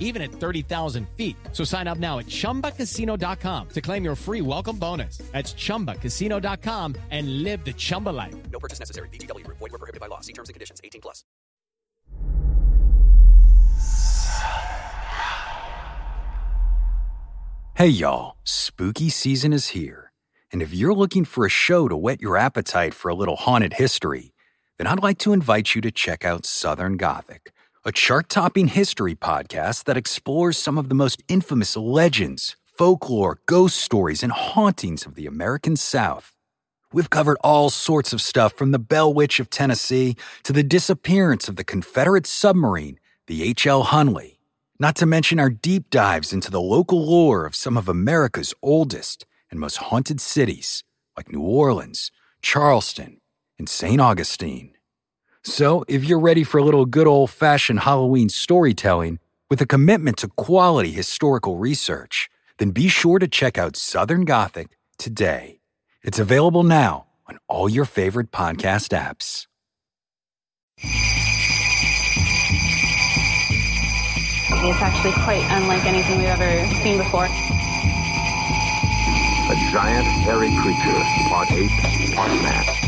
even at 30,000 feet. So sign up now at ChumbaCasino.com to claim your free welcome bonus. That's ChumbaCasino.com and live the Chumba life. No purchase necessary. VGW. Void were prohibited by law. See terms and conditions. 18 plus. Hey y'all, spooky season is here. And if you're looking for a show to whet your appetite for a little haunted history, then I'd like to invite you to check out Southern Gothic a chart topping history podcast that explores some of the most infamous legends, folklore, ghost stories, and hauntings of the American South. We've covered all sorts of stuff from the Bell Witch of Tennessee to the disappearance of the Confederate submarine, the H.L. Hunley, not to mention our deep dives into the local lore of some of America's oldest and most haunted cities, like New Orleans, Charleston, and St. Augustine. So, if you're ready for a little good old fashioned Halloween storytelling with a commitment to quality historical research, then be sure to check out Southern Gothic today. It's available now on all your favorite podcast apps. It's actually quite unlike anything we've ever seen before. A giant hairy creature, part ape, part man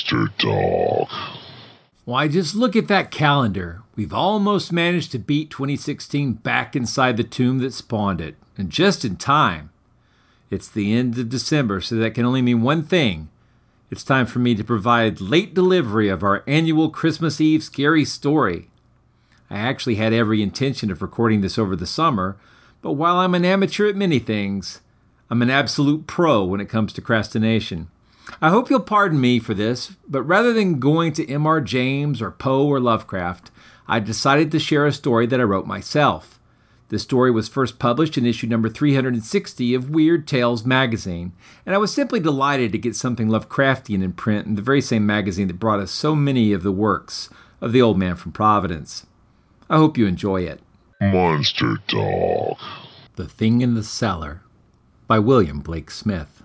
Talk. Why, just look at that calendar. We've almost managed to beat 2016 back inside the tomb that spawned it, and just in time. It's the end of December, so that can only mean one thing. It's time for me to provide late delivery of our annual Christmas Eve scary story. I actually had every intention of recording this over the summer, but while I'm an amateur at many things, I'm an absolute pro when it comes to crastination. I hope you'll pardon me for this, but rather than going to M.R. James or Poe or Lovecraft, I decided to share a story that I wrote myself. The story was first published in issue number 360 of Weird Tales magazine, and I was simply delighted to get something Lovecraftian in print in the very same magazine that brought us so many of the works of the old man from Providence. I hope you enjoy it. Monster Talk. The Thing in the Cellar by William Blake Smith.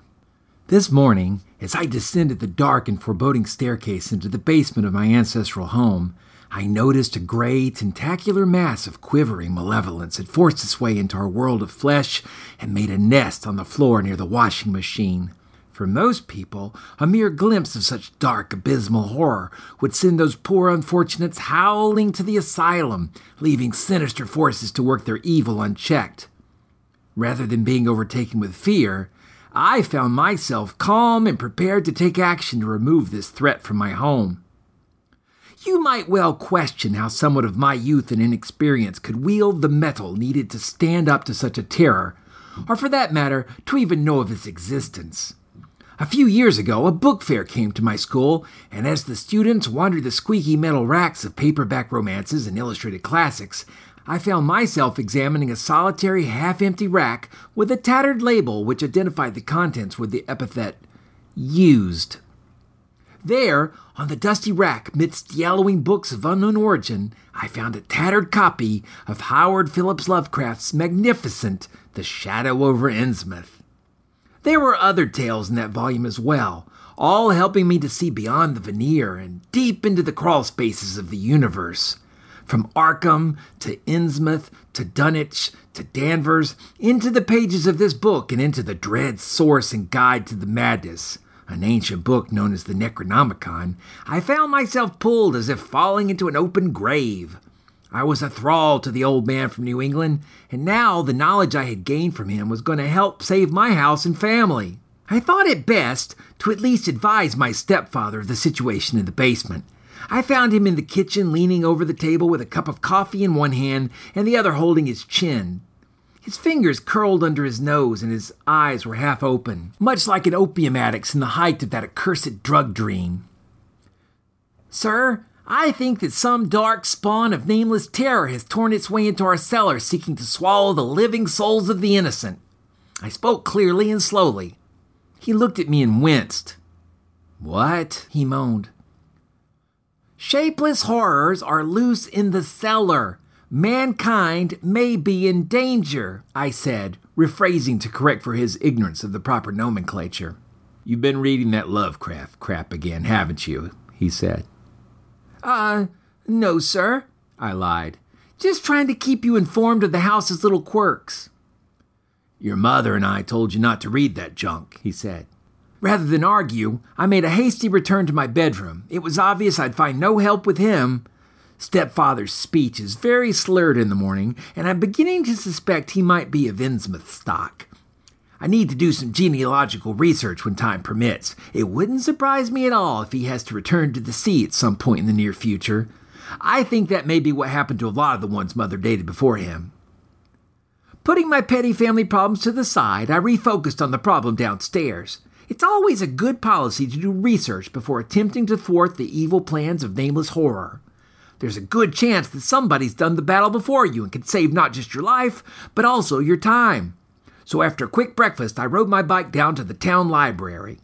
This morning, as I descended the dark and foreboding staircase into the basement of my ancestral home, I noticed a gray, tentacular mass of quivering malevolence had forced its way into our world of flesh and made a nest on the floor near the washing machine. For most people, a mere glimpse of such dark, abysmal horror would send those poor unfortunates howling to the asylum, leaving sinister forces to work their evil unchecked. Rather than being overtaken with fear, I found myself calm and prepared to take action to remove this threat from my home. You might well question how someone of my youth and inexperience could wield the mettle needed to stand up to such a terror, or for that matter, to even know of its existence. A few years ago, a book fair came to my school, and as the students wandered the squeaky metal racks of paperback romances and illustrated classics, I found myself examining a solitary half empty rack with a tattered label which identified the contents with the epithet used. There, on the dusty rack, midst yellowing books of unknown origin, I found a tattered copy of Howard Phillips Lovecraft's magnificent The Shadow over Innsmouth. There were other tales in that volume as well, all helping me to see beyond the veneer and deep into the crawl spaces of the universe. From Arkham to Innsmouth to Dunwich to Danvers, into the pages of this book and into the dread source and guide to the madness, an ancient book known as the Necronomicon, I found myself pulled as if falling into an open grave. I was a thrall to the old man from New England, and now the knowledge I had gained from him was going to help save my house and family. I thought it best to at least advise my stepfather of the situation in the basement. I found him in the kitchen leaning over the table with a cup of coffee in one hand and the other holding his chin. His fingers curled under his nose and his eyes were half open, much like an opium addict's in the height of that accursed drug dream. Sir, I think that some dark spawn of nameless terror has torn its way into our cellar seeking to swallow the living souls of the innocent. I spoke clearly and slowly. He looked at me and winced. What? he moaned. Shapeless horrors are loose in the cellar. Mankind may be in danger, I said, rephrasing to correct for his ignorance of the proper nomenclature. You've been reading that Lovecraft crap again, haven't you? he said. Uh, no, sir, I lied. Just trying to keep you informed of the house's little quirks. Your mother and I told you not to read that junk, he said. Rather than argue, I made a hasty return to my bedroom. It was obvious I'd find no help with him, Stepfather's speech is very slurred in the morning, and I'm beginning to suspect he might be of Innsmouth stock. I need to do some genealogical research when time permits. It wouldn't surprise me at all if he has to return to the sea at some point in the near future. I think that may be what happened to a lot of the ones Mother dated before him. Putting my petty family problems to the side, I refocused on the problem downstairs. It's always a good policy to do research before attempting to thwart the evil plans of nameless horror there's a good chance that somebody's done the battle before you and can save not just your life, but also your time. So after a quick breakfast, I rode my bike down to the town library.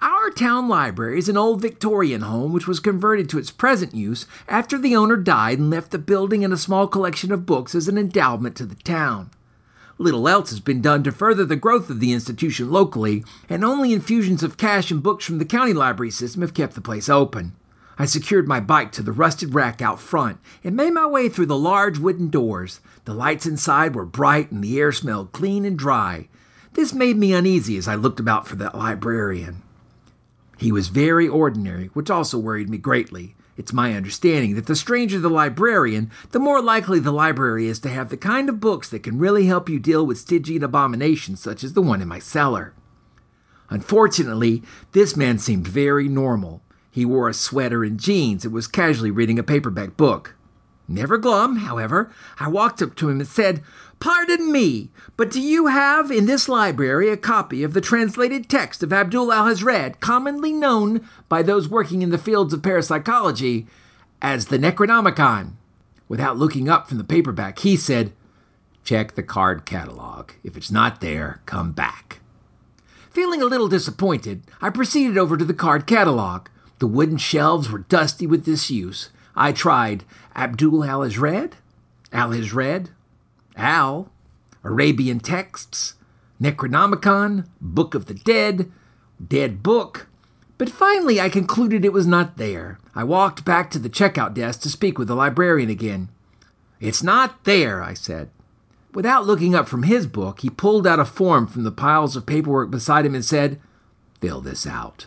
Our town library is an old Victorian home which was converted to its present use after the owner died and left the building and a small collection of books as an endowment to the town. Little else has been done to further the growth of the institution locally, and only infusions of cash and books from the county library system have kept the place open. I secured my bike to the rusted rack out front and made my way through the large wooden doors. The lights inside were bright and the air smelled clean and dry. This made me uneasy as I looked about for the librarian. He was very ordinary, which also worried me greatly. It's my understanding that the stranger the librarian, the more likely the library is to have the kind of books that can really help you deal with Stygian abominations such as the one in my cellar. Unfortunately, this man seemed very normal. He wore a sweater and jeans and was casually reading a paperback book. Never glum, however, I walked up to him and said, Pardon me, but do you have in this library a copy of the translated text of Abdul al Hazred, commonly known by those working in the fields of parapsychology as the Necronomicon? Without looking up from the paperback, he said, Check the card catalog. If it's not there, come back. Feeling a little disappointed, I proceeded over to the card catalog. The wooden shelves were dusty with disuse. I tried Abdul al Hazred, Al Hazred, Al, Arabian Texts, Necronomicon, Book of the Dead, Dead Book, but finally I concluded it was not there. I walked back to the checkout desk to speak with the librarian again. It's not there, I said. Without looking up from his book, he pulled out a form from the piles of paperwork beside him and said, Fill this out.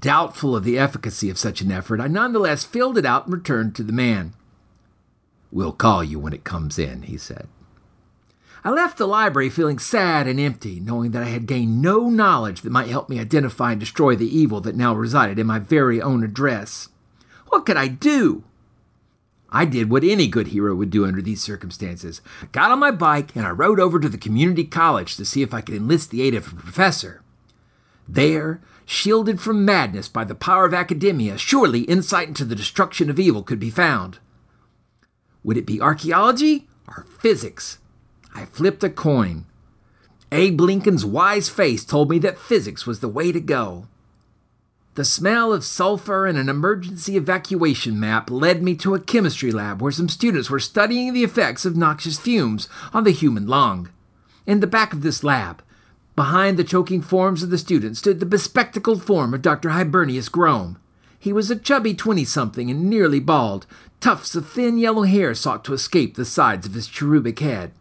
Doubtful of the efficacy of such an effort, I nonetheless filled it out and returned to the man. We'll call you when it comes in, he said. I left the library feeling sad and empty, knowing that I had gained no knowledge that might help me identify and destroy the evil that now resided in my very own address. What could I do? I did what any good hero would do under these circumstances. I got on my bike and I rode over to the community college to see if I could enlist the aid of a professor. There, shielded from madness by the power of academia, surely insight into the destruction of evil could be found. Would it be archaeology or physics? I flipped a coin. Abe Lincoln's wise face told me that physics was the way to go. The smell of sulfur and an emergency evacuation map led me to a chemistry lab where some students were studying the effects of noxious fumes on the human lung. In the back of this lab, Behind the choking forms of the students stood the bespectacled form of Dr. Hibernius Grome. He was a chubby twenty something and nearly bald. Tufts of thin yellow hair sought to escape the sides of his cherubic head.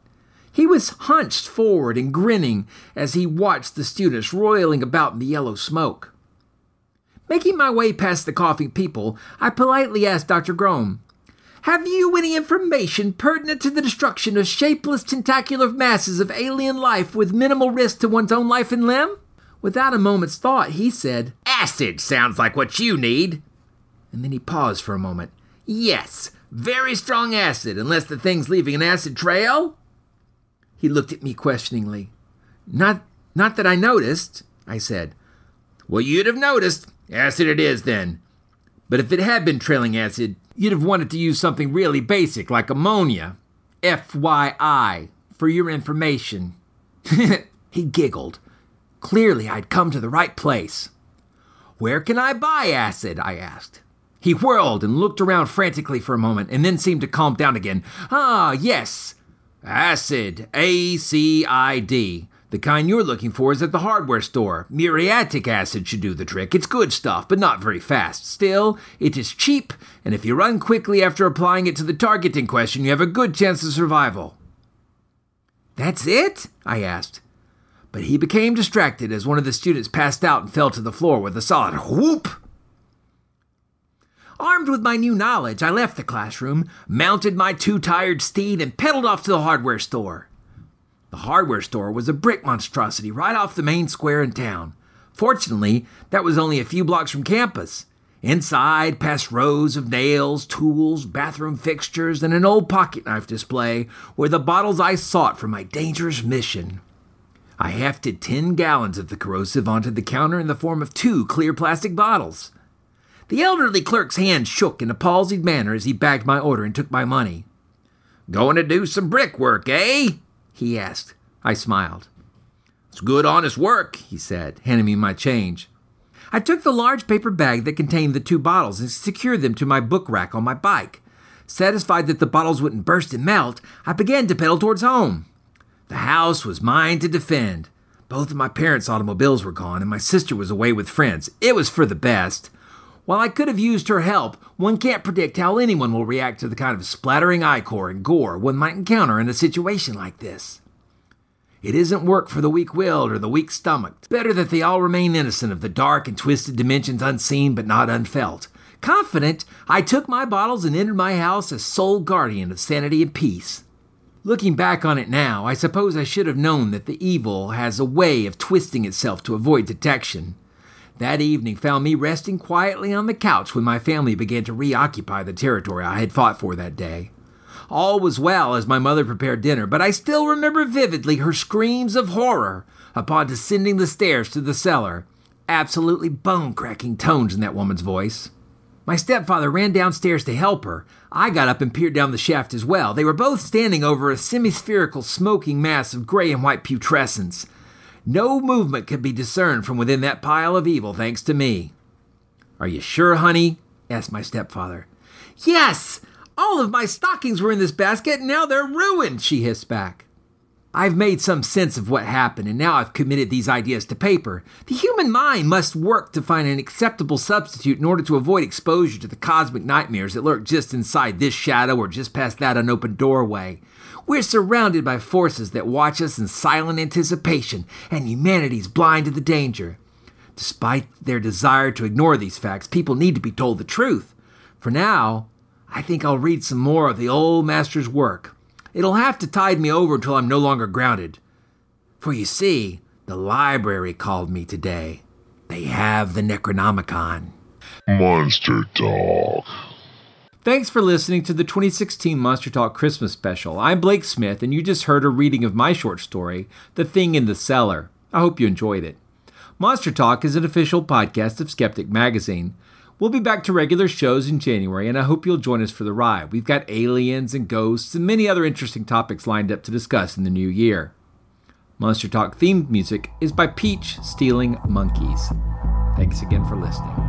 He was hunched forward and grinning as he watched the students roiling about in the yellow smoke. Making my way past the coughing people, I politely asked Dr. Grome, have you any information pertinent to the destruction of shapeless tentacular masses of alien life with minimal risk to one's own life and limb? Without a moment's thought, he said, Acid sounds like what you need. And then he paused for a moment. Yes, very strong acid, unless the thing's leaving an acid trail. He looked at me questioningly. Not not that I noticed, I said. Well, you'd have noticed. Acid it is, then. But if it had been trailing acid, you'd have wanted to use something really basic like ammonia. FYI, for your information. he giggled. Clearly, I'd come to the right place. Where can I buy acid? I asked. He whirled and looked around frantically for a moment and then seemed to calm down again. Ah, yes. Acid. A C I D. The kind you're looking for is at the hardware store. Muriatic acid should do the trick. It's good stuff, but not very fast. Still, it is cheap, and if you run quickly after applying it to the target in question, you have a good chance of survival. That's it? I asked. But he became distracted as one of the students passed out and fell to the floor with a solid whoop. Armed with my new knowledge, I left the classroom, mounted my too tired steed, and pedaled off to the hardware store. The hardware store was a brick monstrosity right off the main square in town. Fortunately, that was only a few blocks from campus. Inside, past rows of nails, tools, bathroom fixtures, and an old pocket knife display, were the bottles I sought for my dangerous mission. I hefted 10 gallons of the corrosive onto the counter in the form of two clear plastic bottles. The elderly clerk's hand shook in a palsied manner as he bagged my order and took my money. Going to do some brickwork, eh? He asked. I smiled. It's good, honest work, he said, handing me my change. I took the large paper bag that contained the two bottles and secured them to my book rack on my bike. Satisfied that the bottles wouldn't burst and melt, I began to pedal towards home. The house was mine to defend. Both of my parents' automobiles were gone, and my sister was away with friends. It was for the best. While I could have used her help, one can't predict how anyone will react to the kind of splattering ichor and gore one might encounter in a situation like this. It isn't work for the weak willed or the weak stomached. Better that they all remain innocent of the dark and twisted dimensions unseen but not unfelt. Confident, I took my bottles and entered my house as sole guardian of sanity and peace. Looking back on it now, I suppose I should have known that the evil has a way of twisting itself to avoid detection. That evening found me resting quietly on the couch when my family began to reoccupy the territory I had fought for that day. All was well as my mother prepared dinner, but I still remember vividly her screams of horror upon descending the stairs to the cellar. Absolutely bone cracking tones in that woman's voice. My stepfather ran downstairs to help her. I got up and peered down the shaft as well. They were both standing over a semispherical smoking mass of gray and white putrescence. No movement could be discerned from within that pile of evil, thanks to me. Are you sure, honey? asked my stepfather. Yes! All of my stockings were in this basket, and now they're ruined, she hissed back. I've made some sense of what happened, and now I've committed these ideas to paper. The human mind must work to find an acceptable substitute in order to avoid exposure to the cosmic nightmares that lurk just inside this shadow or just past that unopened doorway. We're surrounded by forces that watch us in silent anticipation, and humanity's blind to the danger. Despite their desire to ignore these facts, people need to be told the truth. For now, I think I'll read some more of the old master's work. It'll have to tide me over until I'm no longer grounded. For you see, the library called me today. They have the Necronomicon. Monster Talk. Thanks for listening to the 2016 Monster Talk Christmas special. I'm Blake Smith, and you just heard a reading of my short story, The Thing in the Cellar. I hope you enjoyed it. Monster Talk is an official podcast of Skeptic Magazine. We'll be back to regular shows in January, and I hope you'll join us for the ride. We've got aliens and ghosts and many other interesting topics lined up to discuss in the new year. Monster Talk themed music is by Peach Stealing Monkeys. Thanks again for listening.